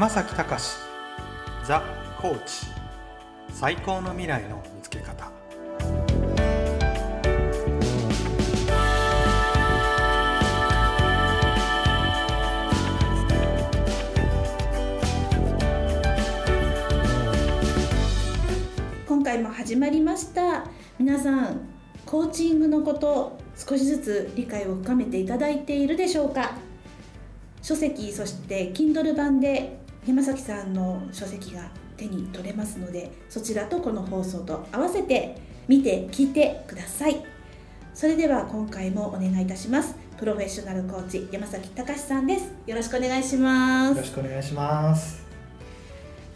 山崎隆ザ・コーチ最高の未来の見つけ方。今回も始まりました。皆さんコーチングのこと少しずつ理解を深めていただいているでしょうか？書籍そして Kindle 版で山崎さんの書籍が手に取れますのでそちらとこの放送と合わせて見て聞いてください。それでは今回もお願いいたします。プロフェッショナルコーチ山崎隆さんです。よろしくお願いします。よろしくお願いします。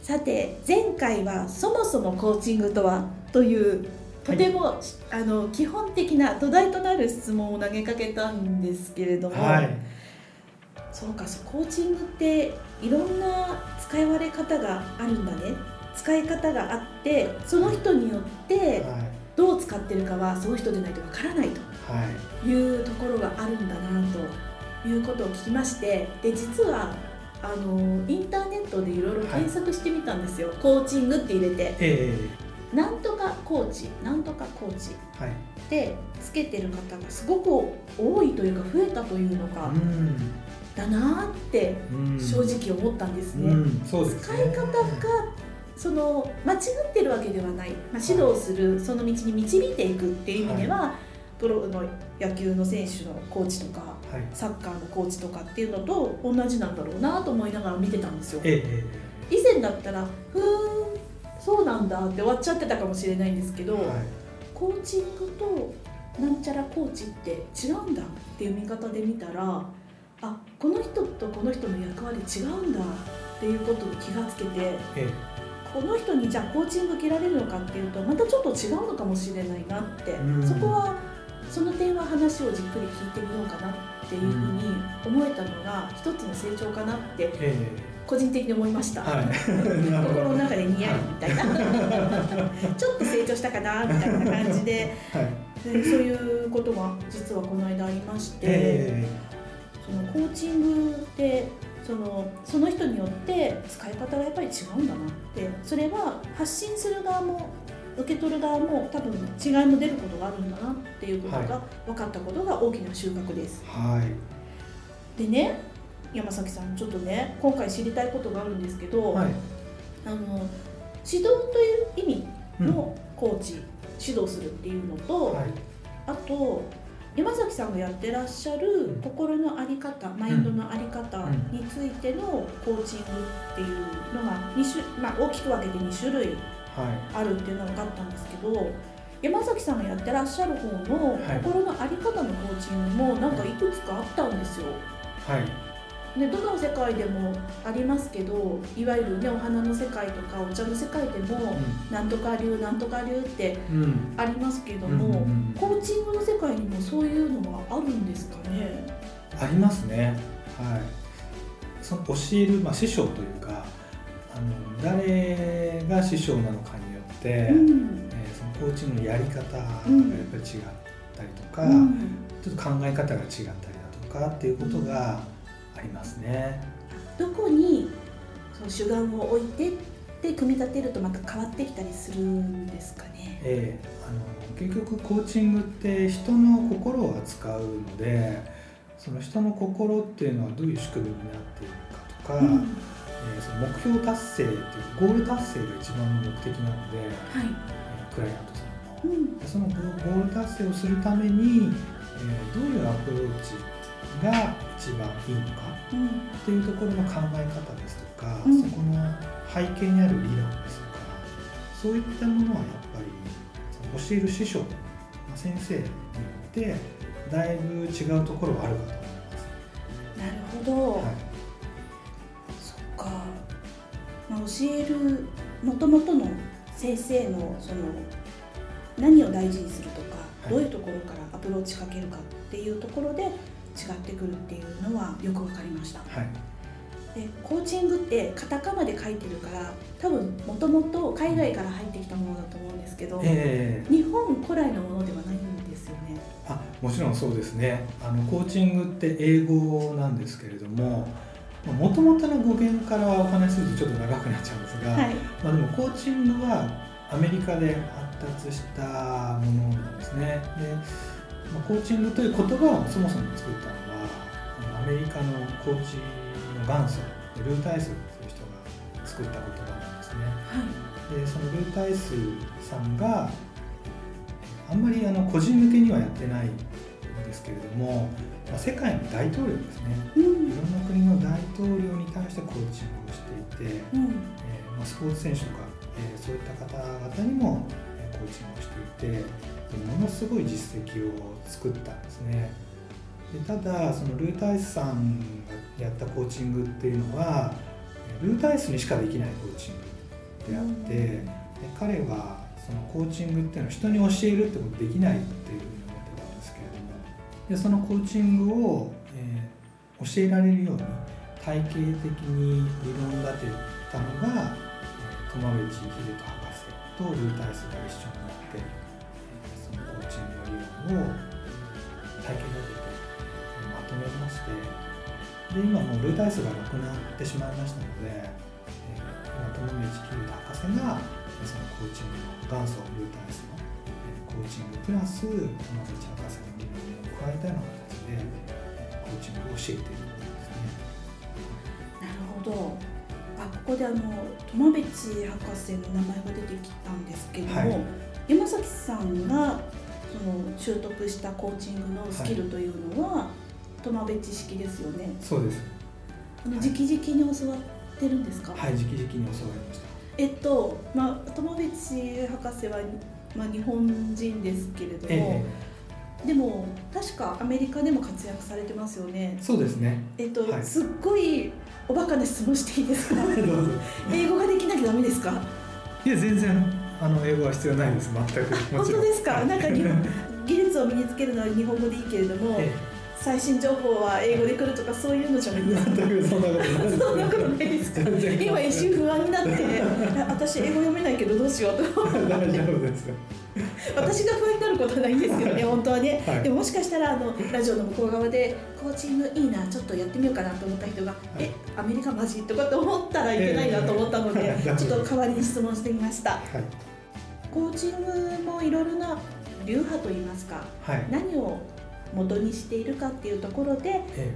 さて前回はそもそもコーチングとはというとても、あの基本的な土台となる質問を投げかけたんですけれども、はいそうかそうコーチングっていろんな使い割れ方があるんだね。使い方があってその人によってはい。どう使ってるかはその人でないとわからないはい。というところがあるんだなということを聞きましてで実はあのインターネットでいろいろ検索してみたんですよ、コーチングって入れて。えなんとかコーチなんとかコーチえはい。でつけてる方がすごく多いというか増えたというのか、うんだなってうん。正直思ったんですね。うん。そうですね。使い方がその間違ってるわけではない、まあ、指導するその道に導いていくっていう意味では、プロの野球の選手のコーチとかはい。サッカーのコーチとかっていうのと同じなんだろうなと思いながら見てたんですよ。えええ以前だったらふーんそうなんだって終わっちゃってたかもしれないんですけど、えはい。コーチングとなんちゃらコーチって違うんだっていう見方で見たらあこの人とこの人の役割違うんだっていうことに気がつけてえこの人にじゃあコーチング受けられるのかっていうとまたちょっと違うのかもしれないなってうん。そこはその点は話をじっくり聞いてみようかなっていうふうに思えたのが一つの成長かなってえ個人的に思いました。はい。心の中でニヤリみたいな。ちょっと成長したかなみたいな感じではい。でそういうことが実はこの間ありまして、えそのコーチングってそのその人によって使い方がやっぱり違うんだなって。それは発信する側も受け取る側も多分違いも出ることがあるんだなっていうことが分かったことが大きな収穫です。えはい。でね山崎さんちょっとね今回知りたいことがあるんですけど、はい。あの指導という意味のコーチ、指導するっていうのと、はい。あと山崎さんがやってらっしゃるん。心の在り方、マインドの在り方についてのコーチングっていうのが2種、まあ、大きく分けて2種類はい。あるっていうのが分かったんですけど山崎さんがやってらっしゃる方のはい。心の在り方のコーチングもなんかいくつかあったんですよ。はいでどの世界でもありますけどいわゆるねお花の世界とかお茶の世界でも、なんとか流なんとか流ってうんうんありますけどうんも、うんうんコーチングの世界にもそういうのはあるんですかね？ありますね。はい。その教える、まあ、師匠というか、あの誰が師匠なのかによって、えうんーそのコーチングのやり方がやっぱり違ったりとか、うんちょっと考え方が違ったりだとかっていうことがありますね。どこにその主眼を置いてって組み立てるとまた変わってきたりするんですかね？えーあの結局コーチングって人の心を扱うので、その人の心っていうのはどういう仕組みになっているかとか。うんえーその目標達成っていうゴール達成が一番の目的なので、はい。えークライアントさんのうんでそのゴール達成をするために、えーどういうアプローチが一番いいのか？うんっていうところの考え方ですとか、うんそこの背景にある理論ですとかそういったものはやっぱり教える師匠、まあ先生によってだいぶ違うところはあるかと思います。なるほど。はいそっか。まあ、教える元々の先生のその何を大事にするとか、はいどういうところからアプローチかけるかっていうところで違ってくるっていうのはよくわかりました。はい。でコーチングってカタカナで書いてるから多分もともと海外から入ってきたものだと思うんですけど、ええ日本古来のものではないんですよね。あもちろんそうですね。あのコーチングって英語なんですけれどももともとの語源からお話しするとちょっと長くなっちゃうんですが、はい。まあ、でもコーチングはアメリカで発達したものなんですね。で、まあ、コーチングという言葉をそもそも作ったのはアメリカのコーチの元祖ルータイスという人が作った言葉なんですね。でそのルータイスさんがあんまりあの個人向けにはやってないんですけれども、まあ、世界の大統領ですね。うん。いろんな国の大統領に対してコーチングをしていて、うん。えーまあ、スポーツ選手とか、えーそういった方々にも、えーコーチングをしていてでものすごい実績を作ったんですね。でただそのルータイスさんがやったコーチングっていうのはルータイスにしかできないコーチングであって、で彼はそのコーチングっていうのは人に教えるってことできないっていうふうに思ってたんですけれどもでそのコーチングを、えー教えられるように体系的に理論立てたのがえー苫部地秀人博士とルータイスが一緒になってを体系立ててえーまとめましてで今もうルータイスがなくなってしまいましたので、えー今苫部地秀人博士がえーそのコーチングの元祖ルータイスのえーコーチングプラス苫部地博士の理論を加えたような形でえーコーチングを教えているんですね。なるほどあここであの苫部地博士の名前が出てきたんですけども、はい山崎さんがその習得したコーチングのスキルというのは苫部知識ですよねそうです。あのはい直々に教わってるんですか、はい、直々に教わりました。えっとまあ苫部地博士は、まあ、日本人ですけれども、えでも確かアメリカでも活躍されてますよねえそうですね。えっと、はいすっごいおバカな質問していいですか？英語ができなきゃダメですか？いや、全然、あの、英語は必要ないです。全く。本当ですか？はいなんか日本技術を身につけるのは日本語でいいけれども、え最新情報は英語で来るとかそういうのじゃないえですか？全くそんなことないです。そんなことないですか？今一瞬不安になってあ私英語読めないけどどうしようと思って大丈夫です。私が不安になることはないんですけどね本当はね、はいでももしかしたらあのラジオの向こう側でコーチングいいなちょっとやってみようかなと思った人が「いえアメリカマジ?」とかって思ったらいけないなと思ったので、ええちょっと 代わりに質問してみましたはい。コーチングもいろいろな流派といいますかはい。何を元にしているかっていうところでえ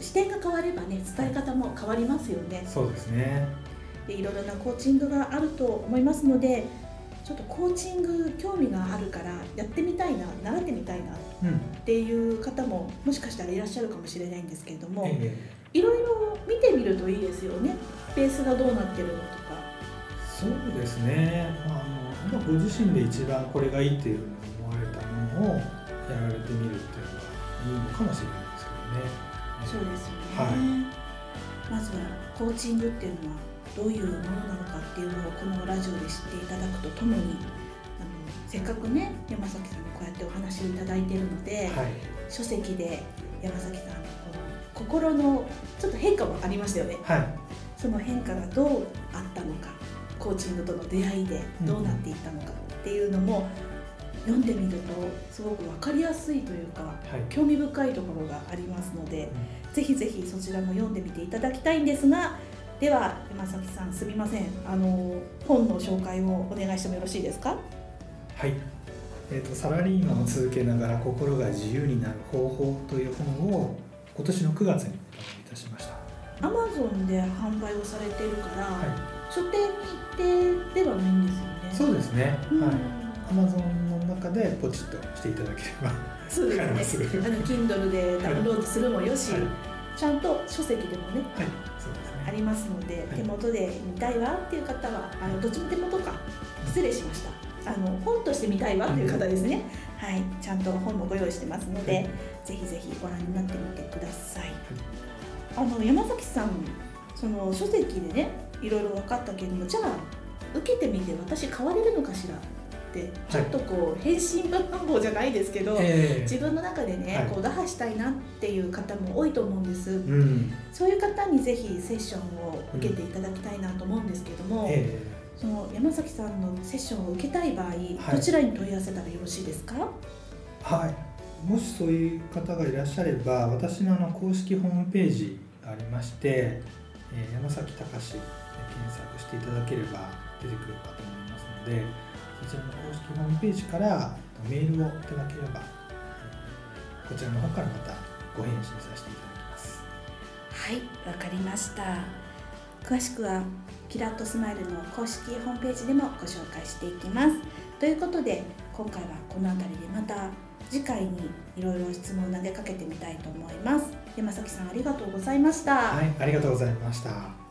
視点が変わればね伝え方も変わりますよねえそうですね。でいろいろなコーチングがあると思いますのでちょっとコーチング興味があるからやってみたいな習ってみたいなっうん。ていう方ももしかしたらいらっしゃるかもしれないんですけれども、ええいろいろ見てみるといいですよねベースがどうなってるのとかそうですね。まあ、あの、まあご自身で一番これがいいっていうふうに思われたものをやられてみるっていうのがいいのかもしれないですけどね。そうですよね、はいまずはコーチングっていうのはどういうものなのかっていうのをこのラジオで知っていただくとともにあのせっかくね山崎さんにこうやってお話をいただいているので、はい。書籍で山崎さんのこの心のちょっと変化もありましたよねはい。その変化がどうあったのかコーチングとの出会いでどうなっていったのかっていうのも読んでみるとすごく分かりやすいというかはい。興味深いところがありますのでぜひぜひそちらも読んでみていただきたいんですがでは山崎さんすみませんあの本の紹介をお願いしてもよろしいですか？はい。えっ、とサラリーマンを続けながら心が自由になる方法という本を今年の9月にいいたしました。アマゾンで販売をされているから、は書店に行ってではないんですよねい。そうですね。うんはい。アマゾンの中でポチッとしていただければ。そうですね。す。あの Kindle でダウンロードするもよし、はい。ちゃんと書籍でもねはい。そうですね。ありますので、はい。手元で見たいわっていう方はあのどっちも手元か失礼しました。あの本として見たいわっていう方ですね、はい。ちゃんと本もご用意してますので、はい。ぜひぜひご覧になってみてください、あの山崎さんその書籍でねいろいろ分かったけれどもじゃあ受けてみて私変われるのかしら？ってちょっとこう返信願望じゃないですけど、ええ。自分の中でね、はい。こう打破したいなっていう方も多いと思うんです、うん。そういう方にぜひセッションを受けていただきたいなと思うんですけども、えその山崎さんのセッションを受けたい場合、どちらに問い合わせたらよろしいですか？えはい。もしそういう方がいらっしゃれば、私のあの公式ホームページがありまして、えー山崎隆で検索していただければ出てくるかと思いますのでそちらの公式ホームページからメールをいただければえーこちらの方からまたご返信させていただきます。はいわかりました詳しくはピラットスマイルの公式ホームページでもご紹介していきますということで今回はこの辺りでまた次回にいろいろ質問を投げかけてみたいと思います山崎さんありがとうございました、はい、ありがとうございました。